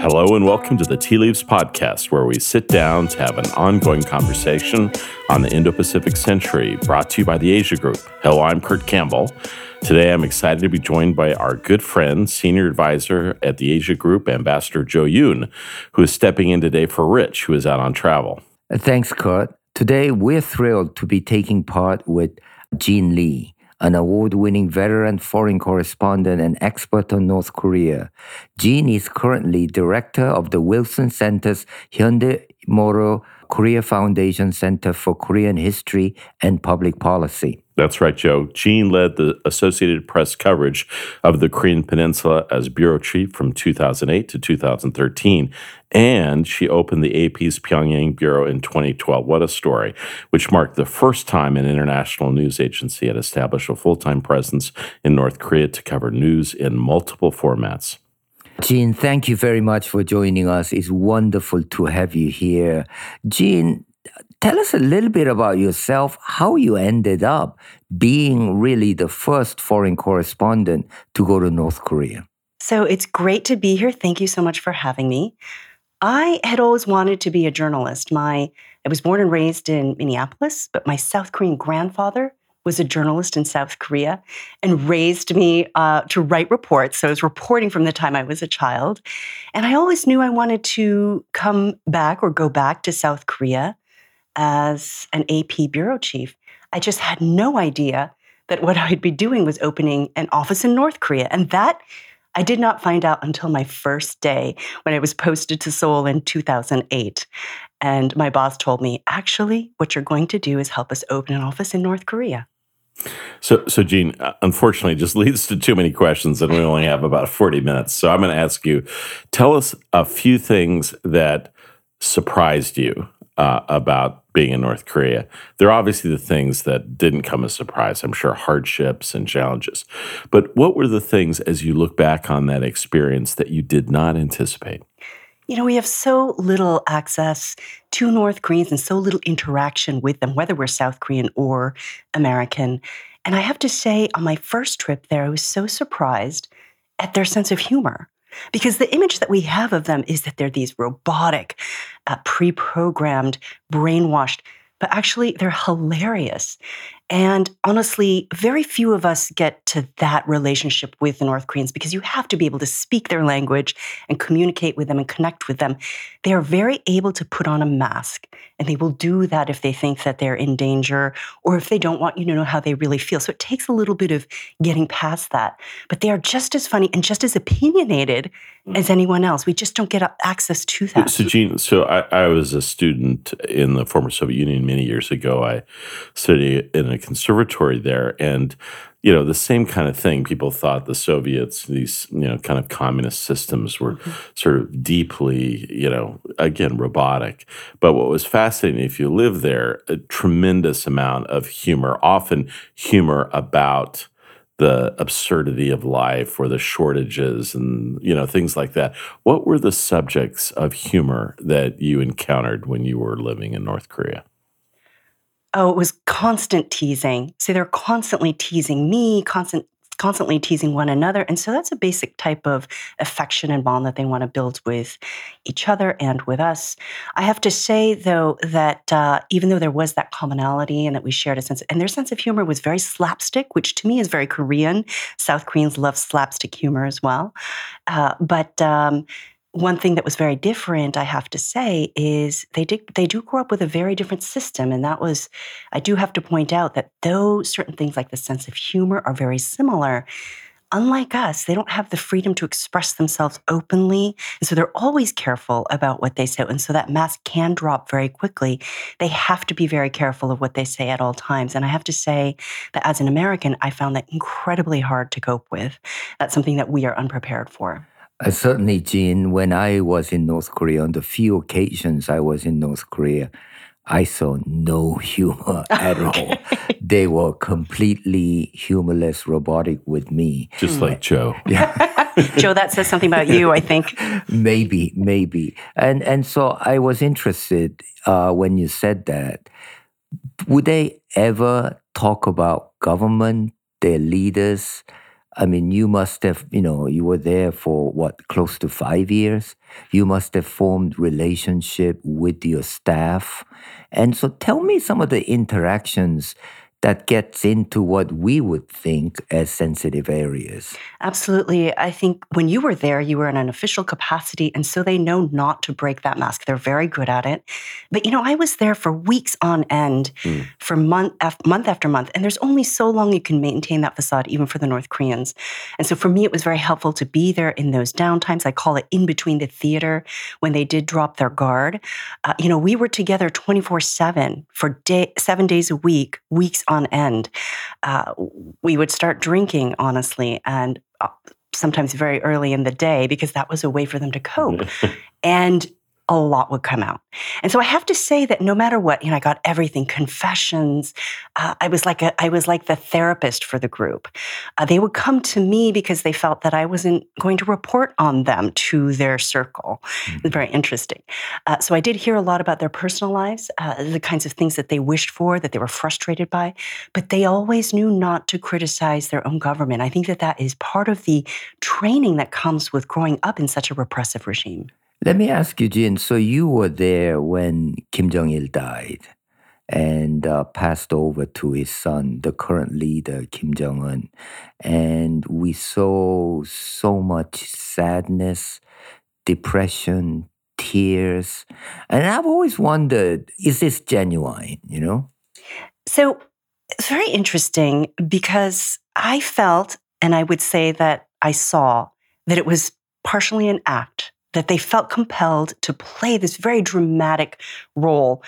Hello and welcome to the Tea Leaves Podcast, where we sit down to have an ongoing conversation on the Indo Pacific century, brought to you by the Asia Group. Hello, I'm Kurt Campbell. Today I'm excited to be joined by our good friend, Senior Advisor at the Asia Group, Ambassador Joe Yun, who is stepping in today for Rich, who is out on travel. Thanks, Kurt. Today we're thrilled to be taking part with Jean Lee an award winning veteran foreign correspondent and expert on North Korea. Jean is currently director of the Wilson Center's Hyundai Motor Korea Foundation Center for Korean History and Public Policy. That's right, Joe. Jean led the Associated Press coverage of the Korean Peninsula as bureau chief from 2008 to 2013, and she opened the AP's Pyongyang bureau in 2012. What a story! Which marked the first time an international news agency had established a full time presence in North Korea to cover news in multiple formats. Jean, thank you very much for joining us. It's wonderful to have you here. Jean, tell us a little bit about yourself, how you ended up being really the first foreign correspondent to go to North Korea. So it's great to be here. Thank you so much for having me. I had always wanted to be a journalist. My I was born and raised in Minneapolis, but my South Korean grandfather was a journalist in South Korea and raised me uh, to write reports. So I was reporting from the time I was a child. And I always knew I wanted to come back or go back to South Korea as an AP bureau chief. I just had no idea that what I'd be doing was opening an office in North Korea. And that I did not find out until my first day when I was posted to Seoul in 2008. And my boss told me, actually, what you're going to do is help us open an office in North Korea. So, so Jean, uh, unfortunately, just leads to too many questions, and we only have about forty minutes. So, I'm going to ask you, tell us a few things that surprised you uh, about being in North Korea. There are obviously the things that didn't come as surprise. I'm sure hardships and challenges. But what were the things, as you look back on that experience, that you did not anticipate? You know, we have so little access to North Koreans and so little interaction with them, whether we're South Korean or American. And I have to say, on my first trip there, I was so surprised at their sense of humor. Because the image that we have of them is that they're these robotic, uh, pre programmed, brainwashed, but actually they're hilarious. And honestly, very few of us get to that relationship with the North Koreans because you have to be able to speak their language and communicate with them and connect with them. They are very able to put on a mask, and they will do that if they think that they're in danger or if they don't want you to know how they really feel. So it takes a little bit of getting past that. But they are just as funny and just as opinionated as mm. anyone else. We just don't get access to that. So, Jean, so I, I was a student in the former Soviet Union many years ago. I studied in a conservatory there, and you know the same kind of thing. People thought the Soviets, these you know kind of communist systems, were mm-hmm. sort of deeply you know again robotic. But what was fascinating, if you live there, a tremendous amount of humor, often humor about the absurdity of life or the shortages and you know things like that what were the subjects of humor that you encountered when you were living in north korea Oh, it was constant teasing. So they're constantly teasing me, constant constantly teasing one another. And so that's a basic type of affection and bond that they want to build with each other and with us. I have to say, though, that uh, even though there was that commonality and that we shared a sense, and their sense of humor was very slapstick, which to me is very Korean. South Koreans love slapstick humor as well. Uh, but um, one thing that was very different, I have to say, is they did they do grow up with a very different system, and that was I do have to point out that though certain things like the sense of humor are very similar, unlike us, they don't have the freedom to express themselves openly, and so they're always careful about what they say, and so that mask can drop very quickly. They have to be very careful of what they say at all times, and I have to say that as an American, I found that incredibly hard to cope with. That's something that we are unprepared for. Uh, certainly, Jean, when I was in North Korea, on the few occasions I was in North Korea, I saw no humor at all. They were completely humorless, robotic with me. Just like Joe. Yeah. Joe, that says something about you, I think. maybe, maybe. And and so I was interested uh, when you said that. Would they ever talk about government, their leaders? I mean, you must have, you know, you were there for what, close to five years? You must have formed relationship with your staff. And so tell me some of the interactions that gets into what we would think as sensitive areas. Absolutely. I think when you were there, you were in an official capacity, and so they know not to break that mask. They're very good at it. But you know, I was there for weeks on end, mm. for month after month after month, and there's only so long you can maintain that facade, even for the North Koreans. And so for me, it was very helpful to be there in those downtimes. I call it in between the theater when they did drop their guard. Uh, you know, we were together 24 seven for day, seven days a week, weeks on end. Uh, we would start drinking, honestly, and uh, sometimes very early in the day because that was a way for them to cope. and a lot would come out. And so I have to say that no matter what, you know, I got everything confessions. Uh, I was like a, I was like the therapist for the group. Uh, they would come to me because they felt that I wasn't going to report on them to their circle. Mm-hmm. Very interesting. Uh, so I did hear a lot about their personal lives, uh, the kinds of things that they wished for, that they were frustrated by, but they always knew not to criticize their own government. I think that that is part of the training that comes with growing up in such a repressive regime. Let me ask you, Jean. So you were there when Kim Jong Il died and uh, passed over to his son, the current leader, Kim Jong Un, and we saw so much sadness, depression, tears, and I've always wondered: is this genuine? You know? So it's very interesting because I felt, and I would say that I saw that it was partially an act that they felt compelled to play this very dramatic role.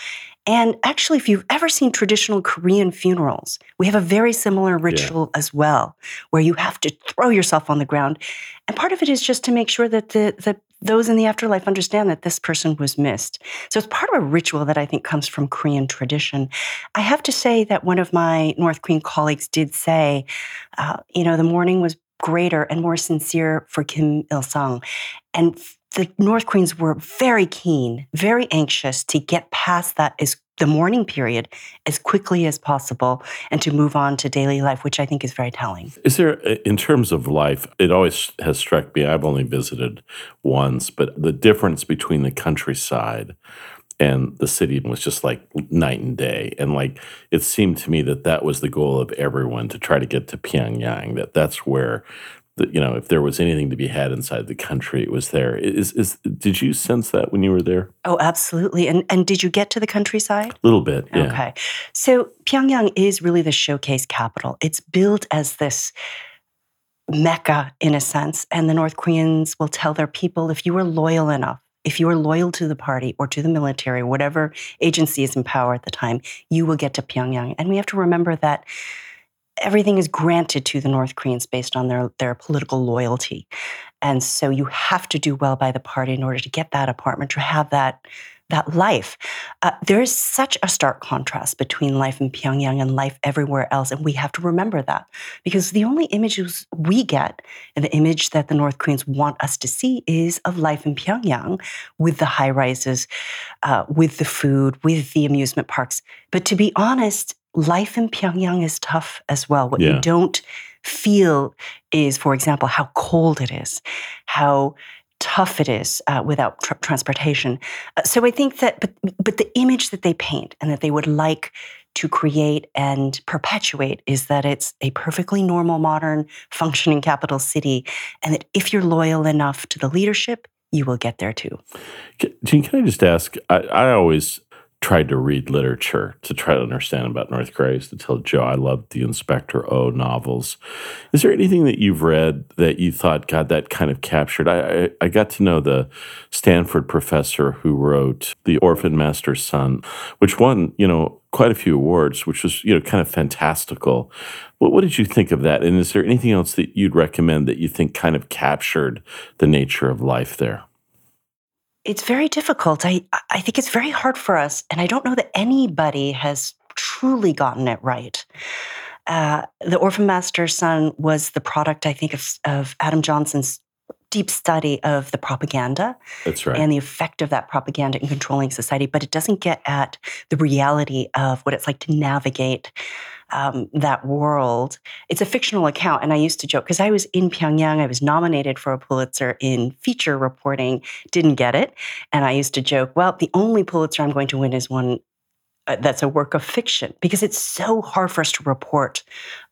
And actually, if you've ever seen traditional Korean funerals, we have a very similar ritual yeah. as well, where you have to throw yourself on the ground. And part of it is just to make sure that the, the those in the afterlife understand that this person was missed. So it's part of a ritual that I think comes from Korean tradition. I have to say that one of my North Korean colleagues did say, uh, you know, the mourning was greater and more sincere for Kim Il sung. And the North Koreans were very keen, very anxious to get past that as the mourning period as quickly as possible and to move on to daily life, which I think is very telling. Is there, in terms of life, it always has struck me, I've only visited once, but the difference between the countryside and the city was just like night and day and like it seemed to me that that was the goal of everyone to try to get to pyongyang that that's where that you know if there was anything to be had inside the country it was there. Is is did you sense that when you were there? Oh absolutely. And and did you get to the countryside? A little bit yeah. okay. So pyongyang is really the showcase capital. It's built as this mecca in a sense and the north koreans will tell their people if you are loyal enough if you are loyal to the party or to the military whatever agency is in power at the time you will get to pyongyang. And we have to remember that everything is granted to the North Koreans based on their, their political loyalty. And so you have to do well by the party in order to get that apartment, to have that, that life. Uh, there is such a stark contrast between life in Pyongyang and life everywhere else. And we have to remember that because the only images we get, and the image that the North Koreans want us to see, is of life in Pyongyang with the high rises, uh, with the food, with the amusement parks. But to be honest, life in Pyongyang is tough as well. What yeah. you don't feel is, for example, how cold it is, how tough it is uh, without tr- transportation. Uh, so I think that, but but the image that they paint and that they would like to create and perpetuate is that it's a perfectly normal, modern, functioning capital city, and that if you're loyal enough to the leadership, you will get there too. Jean, can I just ask? I, I always tried to read literature to try to understand about North Korea. I used to tell Joe I loved the Inspector O novels. Is there anything that you've read that you thought, God, that kind of captured? I, I, I got to know the Stanford professor who wrote The Orphan Master's Son, which won, you know, quite a few awards, which was, you know, kind of fantastical. What, what did you think of that? And is there anything else that you'd recommend that you think kind of captured the nature of life there? It's very difficult. I I think it's very hard for us, and I don't know that anybody has truly gotten it right. Uh, the Orphan Master's Son was the product, I think, of, of Adam Johnson's deep study of the propaganda That's right. and the effect of that propaganda in controlling society, but it doesn't get at the reality of what it's like to navigate um, that world. It's a fictional account, and I used to joke because I was in Pyongyang. I was nominated for a Pulitzer in feature reporting, didn't get it, and I used to joke, "Well, the only Pulitzer I'm going to win is one uh, that's a work of fiction because it's so hard for us to report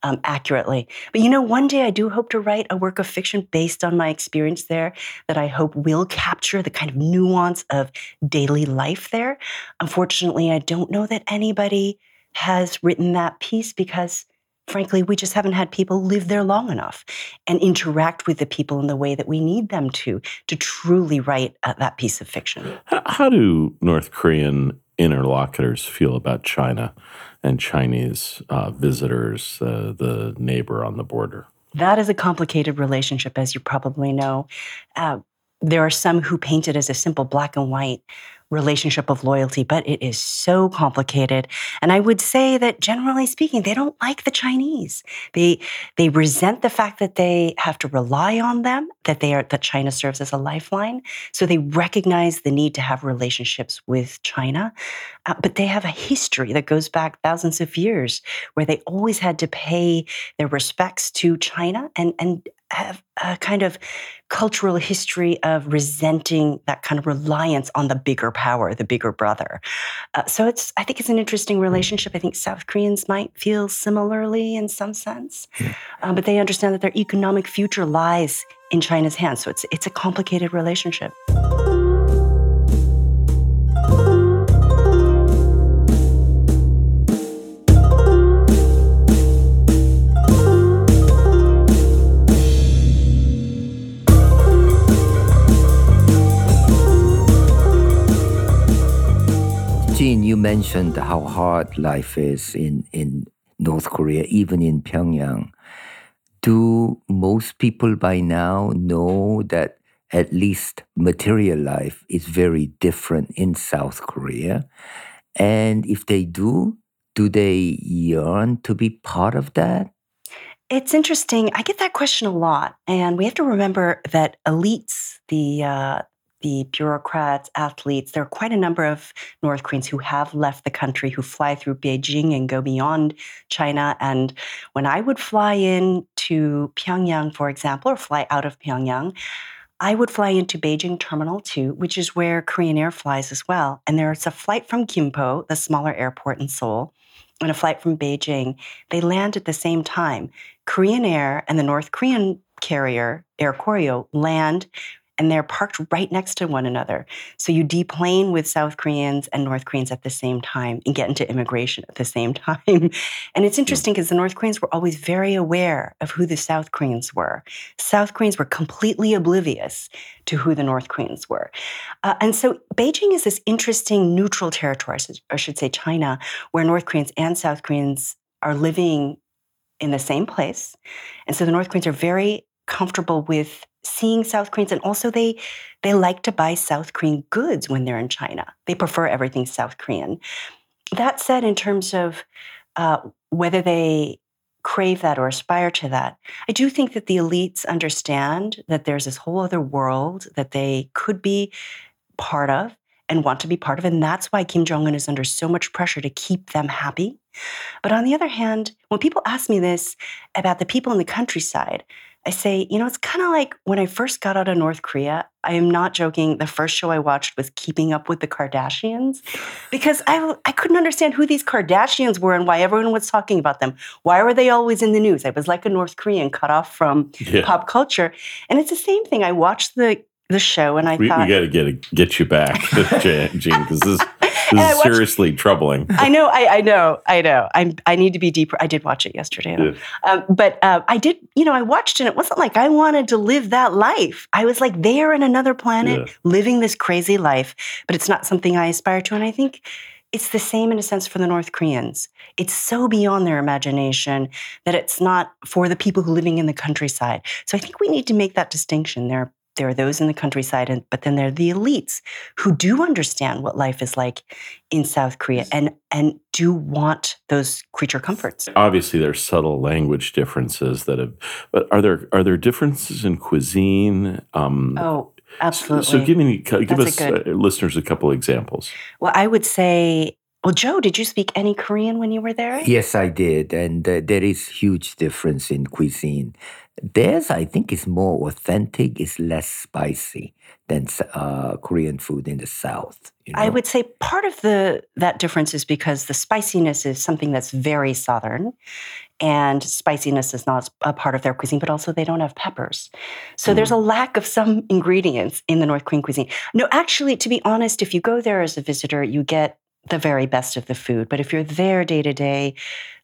um, accurately. But you know, one day I do hope to write a work of fiction based on my experience there that I hope will capture the kind of nuance of daily life there. Unfortunately, I don't know that anybody has written that piece because frankly, we just haven't had people live there long enough and interact with the people in the way that we need them to, to truly write uh, that piece of fiction. How do North Korean interlocutors feel about China and Chinese uh, visitors, uh, the neighbor on the border? That is a complicated relationship, as you probably know. Uh, there are some who paint it as a simple black and white relationship of loyalty, but it is so complicated. And I would say that generally speaking, they don't like the Chinese. They they resent the fact that they have to rely on them, that they are that China serves as a lifeline. So they recognize the need to have relationships with China. Uh, but they have a history that goes back thousands of years where they always had to pay their respects to China and and have a kind of cultural history of resenting that kind of reliance on the bigger power, the bigger brother. Uh, so it's, I think it's an interesting relationship. I think South Koreans might feel similarly in some sense, um, but they understand that their economic future lies in China's hands. So it's it's a complicated relationship. Mentioned how hard life is in, in North Korea, even in Pyongyang. Do most people by now know that at least material life is very different in South Korea? And if they do, do they yearn to be part of that? It's interesting. I get that question a lot, and we have to remember that elites, the uh, the bureaucrats, athletes, there are quite a number of North Koreans who have left the country, who fly through Beijing and go beyond China. And when I would fly in to Pyongyang, for example, or fly out of Pyongyang, I would fly into Beijing Terminal 2, which is where Korean Air flies as well. And there's a flight from Gimpo, the smaller airport in Seoul, and a flight from Beijing. They land at the same time. Korean Air and the North Korean carrier, Air Koryo, land and they're parked right next to one another. So you deplane with South Koreans and North Koreans at the same time and get into immigration at the same time. And it's interesting because the North Koreans were always very aware of who the South Koreans were. South Koreans were completely oblivious to who the North Koreans were. Uh, and so Beijing is this interesting neutral territory, or I should say China, where North Koreans and South Koreans are living in the same place. And so the North Koreans are very comfortable with seeing South Koreans, and also they they like to buy South Korean goods when they're in China. They prefer everything South Korean. That said, in terms of uh, whether they crave that or aspire to that, I do think that the elites understand that there's this whole other world that they could be part of and want to be part of. And that's why Kim Jong un is under so much pressure to keep them happy. But on the other hand, when people ask me this about the people in the countryside, I say, you know, it's kind of like when I first got out of North Korea. I am not joking. The first show I watched was Keeping Up with the Kardashians because I, I couldn't understand who these Kardashians were and why everyone was talking about them. Why were they always in the news? I was like a North Korean cut off from yeah. pop culture. And it's the same thing. I watched the the show and I we, thought we got to get get you back, Jean, because this this is seriously troubling. I know, I, I, know, I know. I I need to be deeper. I did watch it yesterday, yeah. um, but uh, I did. You know, I watched it. and It wasn't like I wanted to live that life. I was like there in another planet, yeah. living this crazy life. But it's not something I aspire to. And I think it's the same in a sense for the North Koreans. It's so beyond their imagination that it's not for the people who are living in the countryside. So I think we need to make that distinction. There are there are those in the countryside, and, but then there are the elites who do understand what life is like in South Korea and and do want those creature comforts. Obviously, there's subtle language differences that have, but are there are there differences in cuisine? Um, oh, absolutely. So, give me give That's us uh, listeners a couple examples. Well, I would say well, Well, Joe, did you speak any Korean when you were there? Yes, I did, and uh, there is huge difference in cuisine. Theirs, I think, is more authentic. It's less spicy than uh, Korean food in the South. You know? I would say part of the that difference is because the spiciness is something that's very southern, and spiciness is not a part of their cuisine. But also, they don't have peppers, so mm. there's a lack of some ingredients in the North Korean cuisine. No, actually, to be honest, if you go there as a visitor, you get the very best of the food. But if you're there day to day,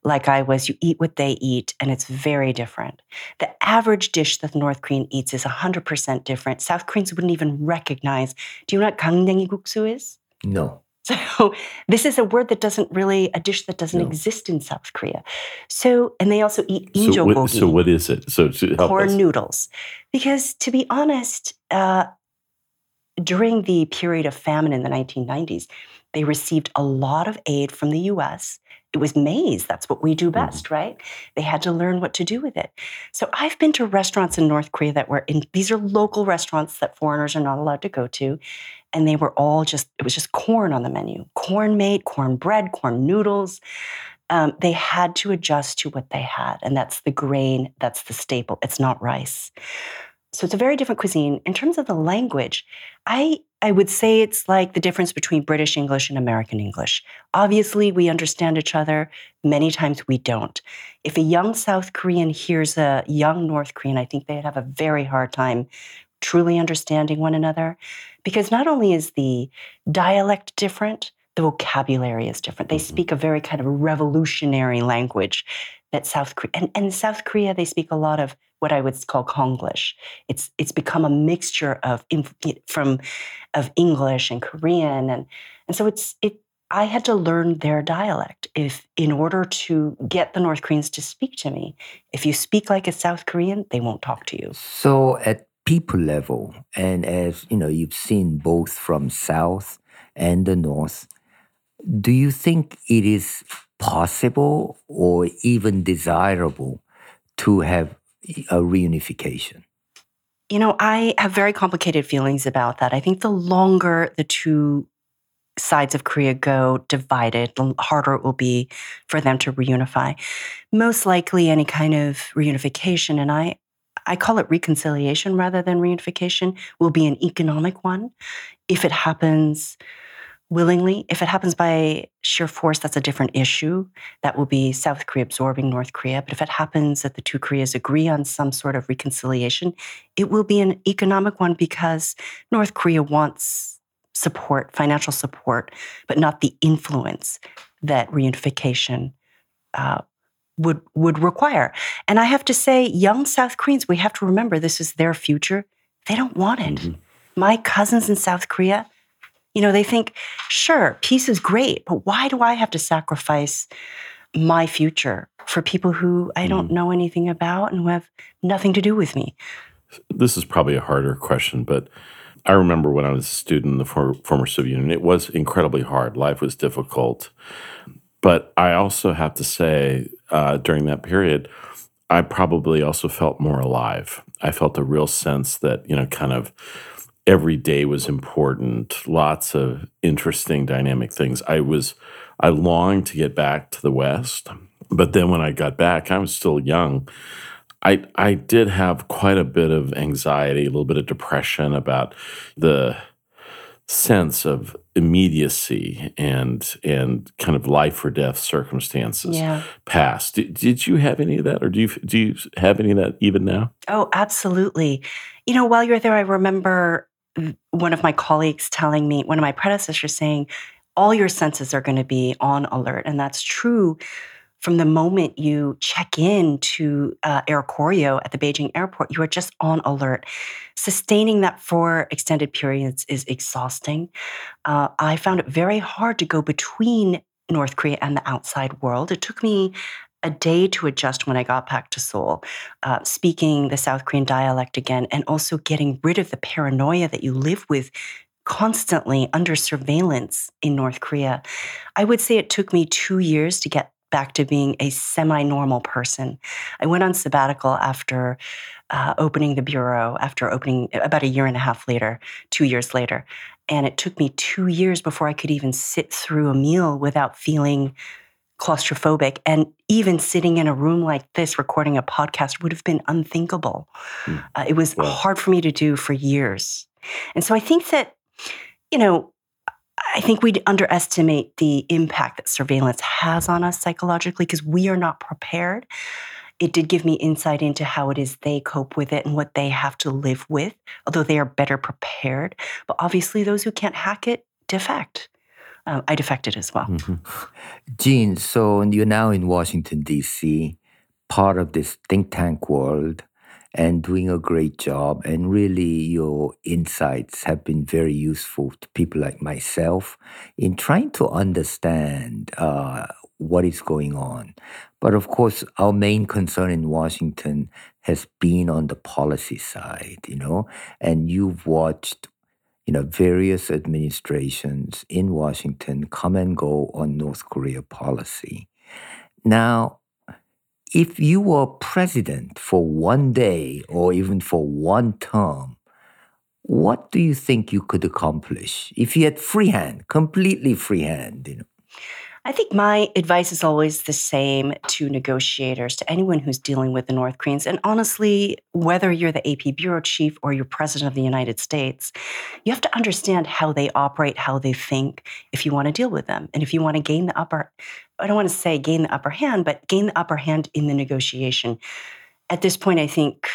like I was, you eat what they eat, and it's very different. The average dish that North Korean eats is 100% different. South Koreans wouldn't even recognize. Do you know what gangnengi guksu is? No. So this is a word that doesn't really a dish that doesn't no. exist in South Korea. So and they also eat injo so what, so what is it? So corn us. noodles. Because to be honest, uh, during the period of famine in the 1990s, they received a lot of aid from the US. It was maize. That's what we do mm-hmm. best, mm-hmm. right? They had to learn what to do with it. So I've been to restaurants in North Korea that were in, these are local restaurants that foreigners are not allowed to go to. And they were all just, it was just corn on the menu corn made, corn bread, corn noodles. Um, they had to adjust to what they had. And that's the grain, that's the staple. It's not rice. So it's a very different cuisine. In terms of the language, I I would say it's like the difference between British English and American English. Obviously, we understand each other. Many times we don't. If a young South Korean hears a young North Korean, I think they'd have a very hard time truly understanding one another because not only is the dialect different, the vocabulary is different. They mm-hmm. speak a very kind of revolutionary language that South Korea and, and South Korea they speak a lot of what I would call Konglish. It's it's become a mixture of from of English and Korean and and so it's it I had to learn their dialect if in order to get the North Koreans to speak to me. If you speak like a South Korean, they won't talk to you. So at people level and as you know you've seen both from south and the north do you think it is possible or even desirable to have a reunification? You know, I have very complicated feelings about that. I think the longer the two sides of Korea go divided, the harder it will be for them to reunify. Most likely, any kind of reunification, and I, I call it reconciliation rather than reunification, will be an economic one. If it happens willingly. If it happens by sheer force, that's a different issue. That will be South Korea absorbing North Korea. But if it happens that the two Koreas agree on some sort of reconciliation, it will be an economic one because North Korea wants support, financial support, but not the influence that reunification uh, would would require. And I have to say, young South Koreans, we have to remember this is their future. They don't want it. Mm-hmm. My cousins in South Korea, you know, they think, sure, peace is great, but why do I have to sacrifice my future for people who I don't mm. know anything about and who have nothing to do with me? This is probably a harder question, but I remember when I was a student in the former Soviet Union, it was incredibly hard. Life was difficult. But I also have to say, uh, during that period, I probably also felt more alive. I felt a real sense that, you know, kind of every day was important, lots of interesting dynamic things. I was I longed to get back to the West, but then when I got back, I was still young. I I did have quite a bit of anxiety, a little bit of depression about the sense of immediacy and and kind of life or death circumstances yeah. past. Did, did you have any of that, or do you do you have any of that even now? Oh, absolutely. You know, while you're there, I remember one of my colleagues telling me, one of my predecessors saying, all your senses are going to be on alert. And that's true from the moment you check in to uh, Air Koryo at the Beijing airport, you are just on alert. Sustaining that for extended periods is exhausting. Uh, I found it very hard to go between North Korea and the outside world. It took me a day to adjust when I got back to Seoul, uh, speaking the South Korean dialect again, and also getting rid of the paranoia that you live with constantly under surveillance in North Korea. I would say it took me two years to get back to being a semi normal person. I went on sabbatical after uh, opening the bureau, after opening about a year and a half later, two years later. And it took me two years before I could even sit through a meal without feeling claustrophobic. And even sitting in a room like this recording a podcast would have been unthinkable. Mm. Uh, it was wow. hard for me to do for years. And so I think that, you know, I think we underestimate the impact that surveillance has on us psychologically because we are not prepared. It did give me insight into how it is they cope with it and what they have to live with, although they are better prepared. But obviously, those who can't hack it defect. Uh, I defected as well. Mm-hmm. Jean, so you're now in Washington, D.C., part of this think tank world and doing a great job. And really, your insights have been very useful to people like myself in trying to understand uh, what is going on. But of course, our main concern in Washington has been on the policy side, you know, and you've watched you know, various administrations in Washington come and go on North Korea policy. Now, if you were president for one day or even for one term, what do you think you could accomplish if you had free hand, completely free hand? You know? I think my advice is always the same to negotiators, to anyone who's dealing with the North Koreans. And honestly, whether you're the AP bureau chief or you're president of the United States, you have to understand how they operate, how they think, if you want to deal with them. And if you want to gain the upper, I don't want to say gain the upper hand, but gain the upper hand in the negotiation. At this point, I think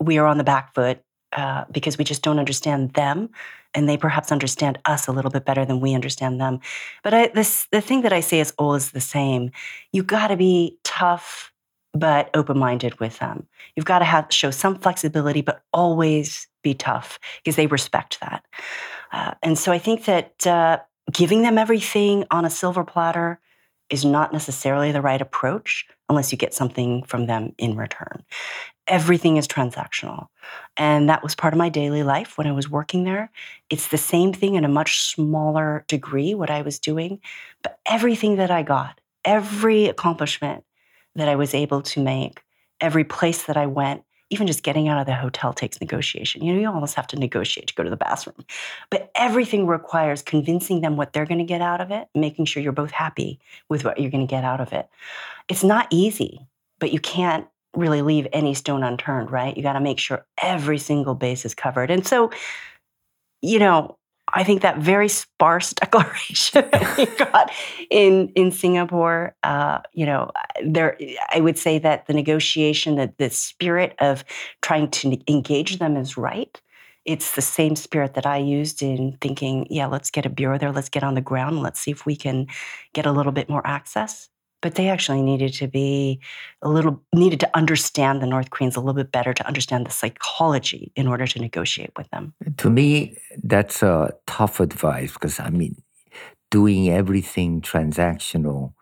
we are on the back foot uh, because we just don't understand them and they perhaps understand us a little bit better than we understand them. But I, this, the thing that I say is always the same. You got to be tough, but open-minded with them. You've got to have show some flexibility, but always be tough because they respect that. Uh, and so I think that uh, giving them everything on a silver platter is not necessarily the right approach unless you get something from them in return everything is transactional. And that was part of my daily life when I was working there. It's the same thing in a much smaller degree, what I was doing. But everything that I got, every accomplishment that I was able to make, every place that I went, even just getting out of the hotel takes negotiation. You know, you almost have to negotiate to go to the bathroom. But everything requires convincing them what they're going to get out of it, making sure you're both happy with what you're going to get out of it. It's not easy, but you can't really leave any stone unturned, right? You got to make sure every single base is covered. And so, you know, I think that very sparse declaration that we got in in Singapore, uh, you know, there I would say that the negotiation, that the spirit of trying to engage them is right. It's the same spirit that I used in thinking, yeah, let's get a bureau there, let's get on the ground, let's see if we can get a little bit more access but they actually needed to be a little needed to understand the North Koreans a little bit better to understand the psychology in order to negotiate with them. To me, that's a tough advice because I mean, doing everything transactional,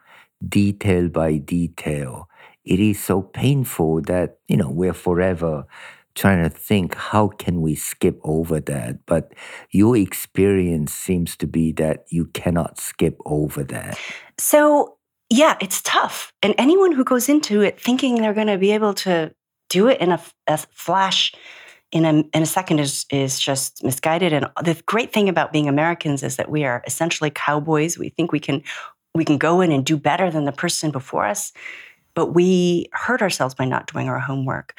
detail by detail, it is so painful that you know we're forever trying to think how can we skip over that but your experience seems to be that you cannot skip over that so yeah, it's tough. And anyone who goes into it thinking they're going to be able to do it in a, a flash in a, in a second is, is just misguided. And the great thing about being Americans is that we are essentially cowboys. We think we can we can go in and do better than the person before us, but we hurt ourselves by not doing our homework.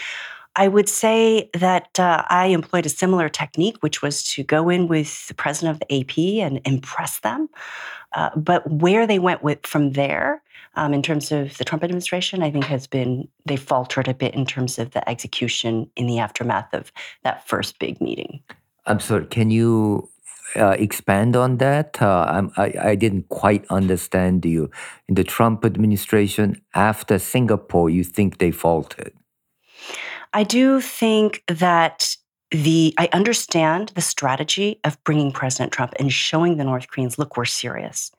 I would say that uh, I employed a similar technique, which was to go in with the president of the AP and impress them. Uh, but where they went with from there, um, in terms of the Trump administration, I think has been they faltered a bit in terms of the execution in the aftermath of that first big meeting. I'm sorry. Can you uh, expand on that? Uh, I, I didn't quite understand you. In the Trump administration, after Singapore, you think they faltered? I do think that the I understand the strategy of bringing President Trump and showing the North Koreans, look, we're serious.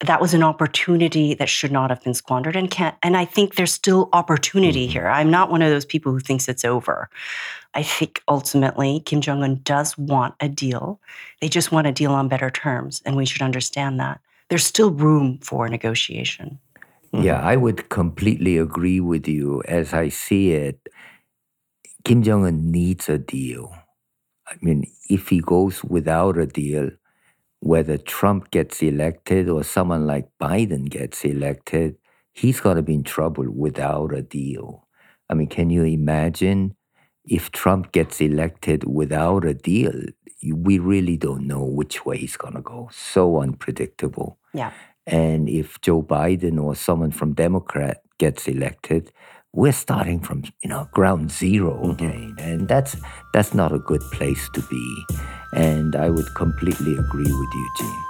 That was an opportunity that should not have been squandered and can't. And I think there's still opportunity mm-hmm. here. I'm not one of those people who thinks it's over. I think ultimately Kim Jong Un does want a deal. They just want a deal on better terms, and we should understand that. There's still room for negotiation. Yeah, I would completely agree with you. As I see it, Kim Jong un needs a deal. I mean, if he goes without a deal, whether Trump gets elected or someone like Biden gets elected, he's going to be in trouble without a deal. I mean, can you imagine if Trump gets elected without a deal? We really don't know which way he's going to go. So unpredictable. Yeah. And if Joe Biden or someone from Democrat gets elected, we're starting from you know ground 0 Mm-hmm. again, and that's that's not a good place to be. And I would completely agree with you, Jean.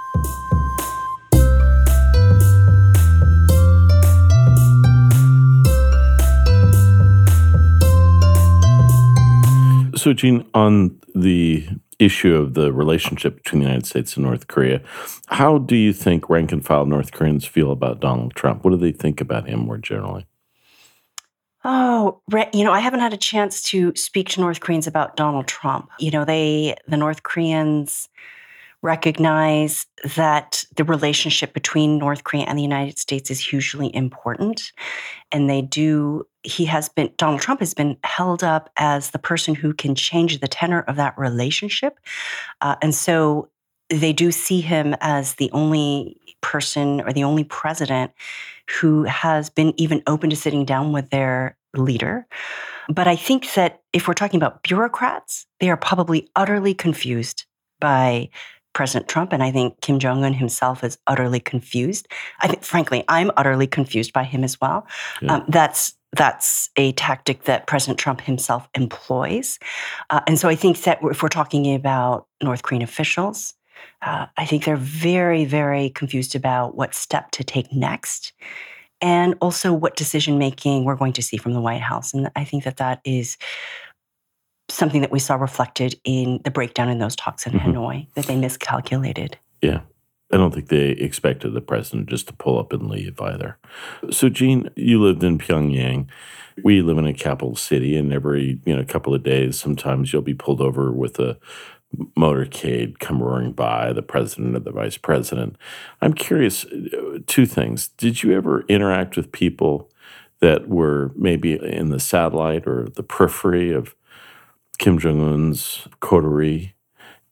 So, Jean, on the issue of the relationship between the United States and North Korea, how do you think rank and file North Koreans feel about Donald Trump? What do they think about him more generally? Oh, you know, I haven't had a chance to speak to North Koreans about Donald Trump. You know, they, the North Koreans recognize that the relationship between North Korea and the United States is hugely important. And they do, he has been, Donald Trump has been held up as the person who can change the tenor of that relationship. Uh, and so they do see him as the only person or the only president who has been even open to sitting down with their leader. But I think that if we're talking about bureaucrats, they are probably utterly confused by President Trump. And I think Kim Jong un himself is utterly confused. I think, frankly, I'm utterly confused by him as well. Yeah. Um, that's that's a tactic that President Trump himself employs. Uh, and so I think that if we're talking about North Korean officials, uh, I think they're very, very confused about what step to take next and also what decision making we're going to see from the White House. And I think that that is something that we saw reflected in the breakdown in those talks in Mhm. Hanoi, that they miscalculated. Yeah. I don't think they expected the president just to pull up and leave either. So, Jean, you lived in Pyongyang. We live in a capital city, and every you know couple of days, sometimes you'll be pulled over with a motorcade come roaring by, the president or the vice president. I'm curious, uh, two things. Did you ever interact with people that were maybe in the satellite or the periphery of Kim Jong Un's coterie?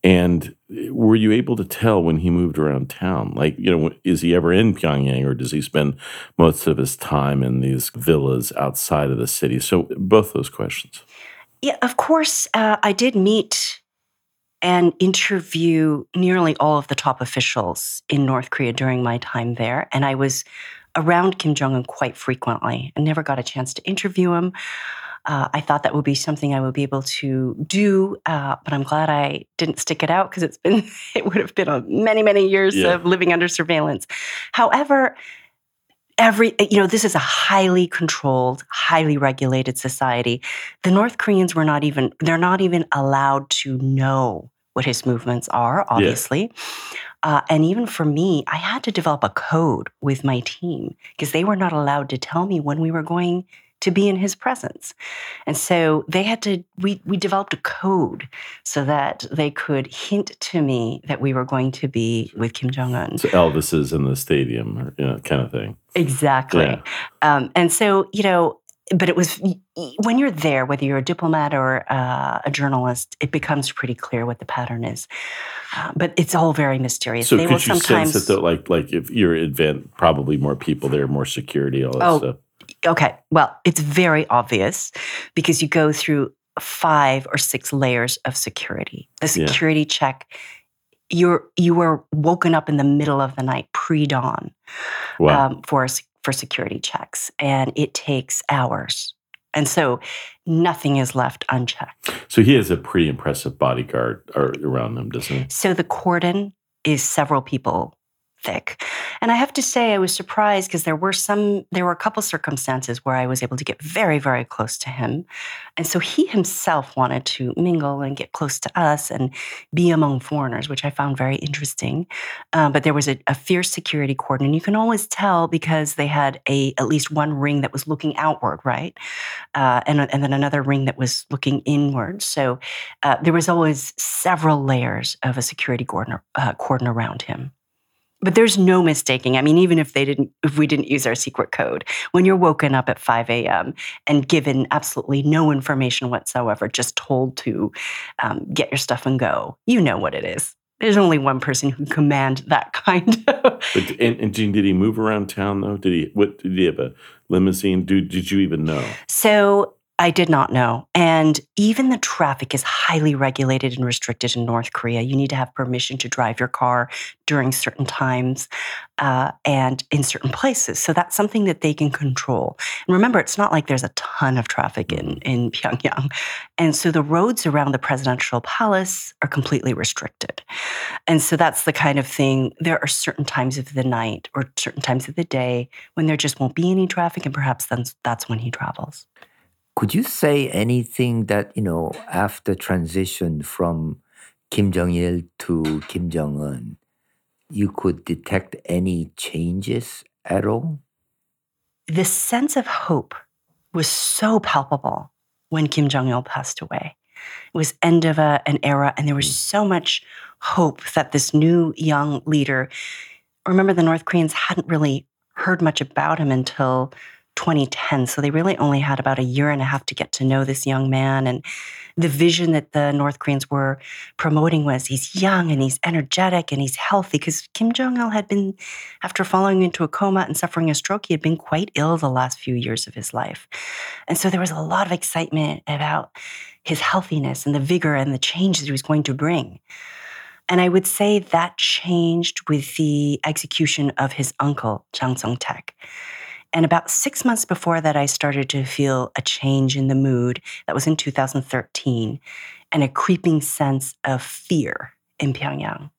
And were you able to tell when he moved around town? Like, you know, is he ever in Pyongyang or does he spend most of his time in these villas outside of the city? So, both those questions. Yeah, of course, uh, I did meet and interview nearly all of the top officials in North Korea during my time there. And I was around Kim Jong un quite frequently. I never got a chance to interview him. Uh, I thought that would be something I would be able to do, uh, but I'm glad I didn't stick it out because it's been it would have been a many many years Yeah. of living under surveillance. However, every you know this is a highly controlled, highly regulated society. The North Koreans were not even they're not even allowed to know what his movements are. Obviously. Uh, and even for me, I had to develop a code with my team because they were not allowed to tell me when we were going to be in his presence. And so they had to, we, we developed a code so that they could hint to me that we were going to be with Kim Jong un. So, Elvis is in the stadium, or, you know, kind of thing. Exactly. Yeah. Um, and so, you know, but it was when you're there, whether you're a diplomat or uh, a journalist, it becomes pretty clear what the pattern is. Uh, but it's all very mysterious. So, they will could you sense that, like, like if you're event, probably more people there, more security, all that Oh, stuff? Okay, well, it's very obvious because you go through five or six layers of security. The Yeah. security check, you're you were woken up in the middle of the night, pre-dawn, Wow. um, for s- for security checks, and it takes hours. And so, nothing is left unchecked. so, he has a pretty impressive bodyguard around him, doesn't he? So the cordon is several people thick. And I have to say I was surprised because there were some there were a couple circumstances where I was able to get very very close to him. And so he himself wanted to mingle and get close to us and be among foreigners, which I found very interesting. Um, but there was a, a fierce security cordon, and you can always tell because they had a at least one ring that was looking outward, right, uh, and and then another ring that was looking inward. So uh, there was always several layers of a security cordon, uh, cordon around him. But there's no mistaking. I mean, even if they didn't, if we didn't use our secret code, when you're woken up at 5 a.m. and given absolutely no information whatsoever, just told to um, get your stuff and go, you know what it is. There's only one person who can command that kind of. But and, and did he move around town though? Did he? What did he have a limousine? Do did you even know? So I did not know. And even the traffic is highly regulated and restricted in North Korea. You need to have permission to drive your car during certain times uh, and in certain places. So that's something that they can control. And remember, it's not like there's a ton of traffic in, in Pyongyang. And so the roads around the presidential palace are completely restricted. And so that's the kind of thing. There are certain times of the night or certain times of the day when there just won't be any traffic. And perhaps then that's when he travels. Could you say anything that, you know, after transition from Kim Jong il to Kim Jong un, you could detect any changes at all? The sense of hope was so palpable when Kim Jong il passed away. It was end of a, an era, and there was mm. so much hope that this new young leader. Remember, the North Koreans hadn't really heard much about him until 2010. So they really only had about a year and a half to get to know this young man. And the vision that the North Koreans were promoting was he's young and he's energetic and he's healthy because Kim Jong il had been, after falling into a coma and suffering a stroke, he had been quite ill the last few years of his life. And so there was a lot of excitement about his healthiness and the vigor and the change that he was going to bring. And I would say that changed with the execution of his uncle, Jang Song Taek. And about six months before that, I started to feel a change in the mood. That was in 2013, and a creeping sense of fear in Pyongyang.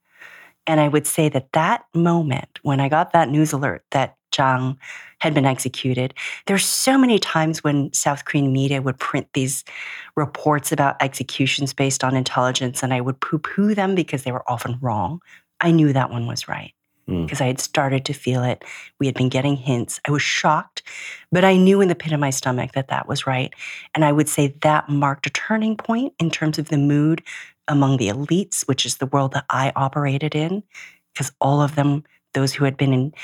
And I would say that that moment when I got that news alert that Jang had been executed, there's so many times when South Korean media would print these reports about executions based on intelligence, and I would poo poo them because they were often wrong. I knew that one was right because mm. I had started to feel it. We had been getting hints. I was shocked, but I knew in the pit of my stomach that that was right. And I would say that marked a turning point in terms of the mood among the elites, which is the world that I operated in, because all of them, those who had been in,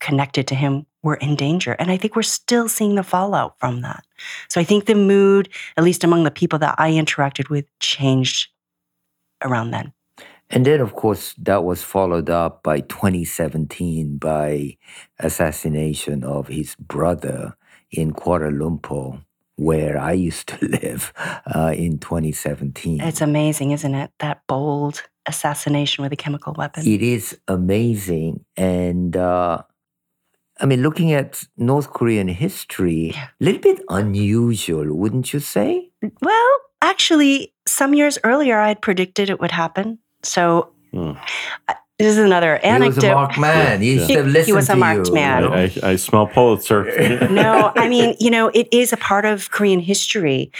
connected to him, were in danger. And I think we're still seeing the fallout from that. So I think the mood, at least among the people that I interacted with, changed around then. And then, of course, that was followed up by 2017 by assassination of his brother in Kuala Lumpur, where I used to live uh, in 2017. It's amazing, isn't it? That bold assassination with a chemical weapon. It is amazing. And uh, I mean, looking at North Korean history, a yeah. little bit unusual, wouldn't you say? Well, actually, some years earlier, I had predicted it would happen. So mm. this is another anecdote. He was a marked man. He, he, he was a marked you. man. I, I, smell Pulitzer. no, I mean, you know, it is a part of Korean history.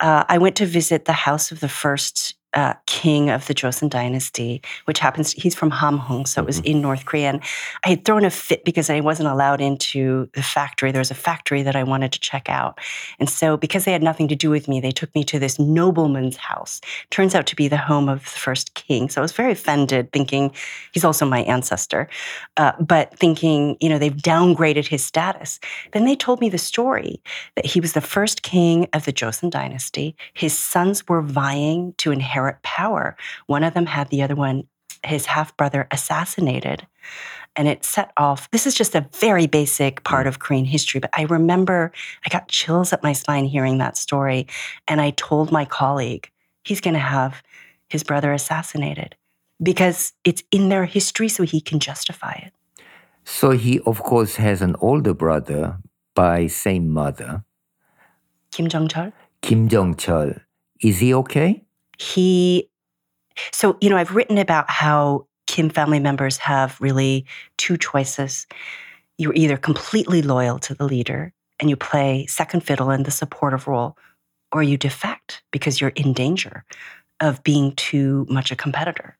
Uh, I went to visit the house of the first uh, king of the Joseon dynasty, which happens, he's from Hamhung, so it was mm-hmm. in North Korea. And I had thrown a fit because I wasn't allowed into the factory. There was a factory that I wanted to check out. And so, because they had nothing to do with me, they took me to this nobleman's house. Turns out to be the home of the first king. So I was very offended, thinking he's also my ancestor, uh, but thinking, you know, they've downgraded his status. Then they told me the story that he was the first king of the Joseon dynasty. His sons were vying to inherit power. One of them had the other one, his half brother, assassinated. And it set off, this is just a very basic part of Korean history, but I remember I got chills up my spine hearing that story. And I told my colleague, he's going to have his brother assassinated because it's in their history, so he can justify it. So he, of course, has an older brother by same mother. Kim Jong Chol. Kim Jong Chol. Is he okay? He so you know i've written about how kim family members have really two choices. You're either completely loyal to the leader and you play second fiddle in the supportive role or you defect because you're in danger of being too much a competitor.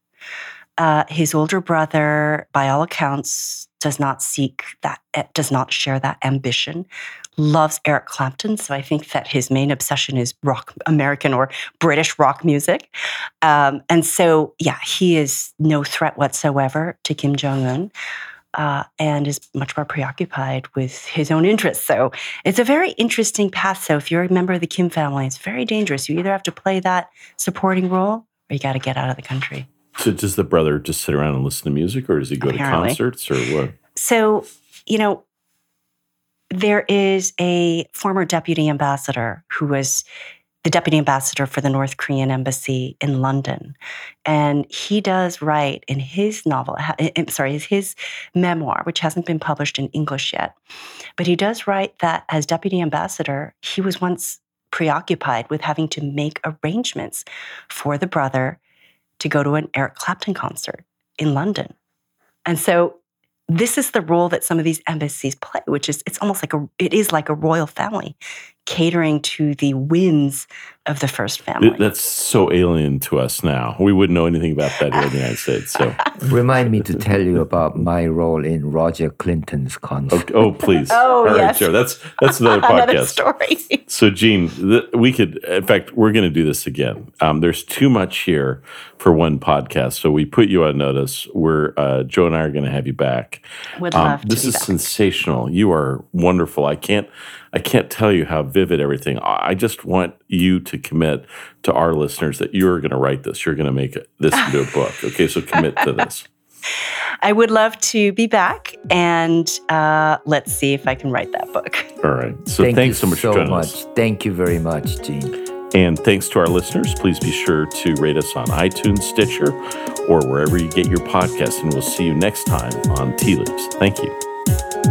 Uh, his older brother by all accounts does not seek that, eh, does not share that ambition, loves Eric Clapton. So I think that his main obsession is rock, American or British rock music. Um, and so, yeah, he is no threat whatsoever to Kim Jong un. Uh, and is much more preoccupied with his own interests. So it's a very interesting path. So if you're a member of the Kim family, it's very dangerous. You either have to play that supporting role or you got to get out of the country. So does the brother just sit around and listen to music, or does he go Apparently. to concerts, or what? So, you know, there is a former deputy ambassador who was the deputy ambassador for the North Korean embassy in London. And he does write in his novel, I'm eh, eh, sorry, his memoir, which hasn't been published in English yet, but he does write that as deputy ambassador, he was once preoccupied with having to make arrangements for the brother to go to an Eric Clapton concert in London. And so this is the role that some of these embassies play, which is it's almost like a it is like a royal family catering to the whims of the first family. That's so alien to us now. We wouldn't know anything about that here in the United States. So, remind me to tell you about my role in Roger Clinton's concert. Okay. Oh, please. Oh, All yes. Joe. That's that's another podcast. Another story. So, Jean, th- we could, in fact, we're going to do this again. Um, there's too much here for one podcast, so we put you on notice. We're uh, Joe and I are going to have you back. Would Um, love to this be is back. sensational. You are wonderful. I can't, I can't tell you how vivid everything. I I just want you to commit to our listeners that you're going to write this. You're going to make this into a book. Okay, so commit to this. I would love to be back, and uh, let's see if I can write that book. All right. So Thank thanks so much so for joining much. us. Thank you very much, Jean. And thanks to our listeners. Please be sure to rate us on iTunes, Stitcher, or wherever you get your podcasts. And we'll see you next time on Tea Leaves. Thank you.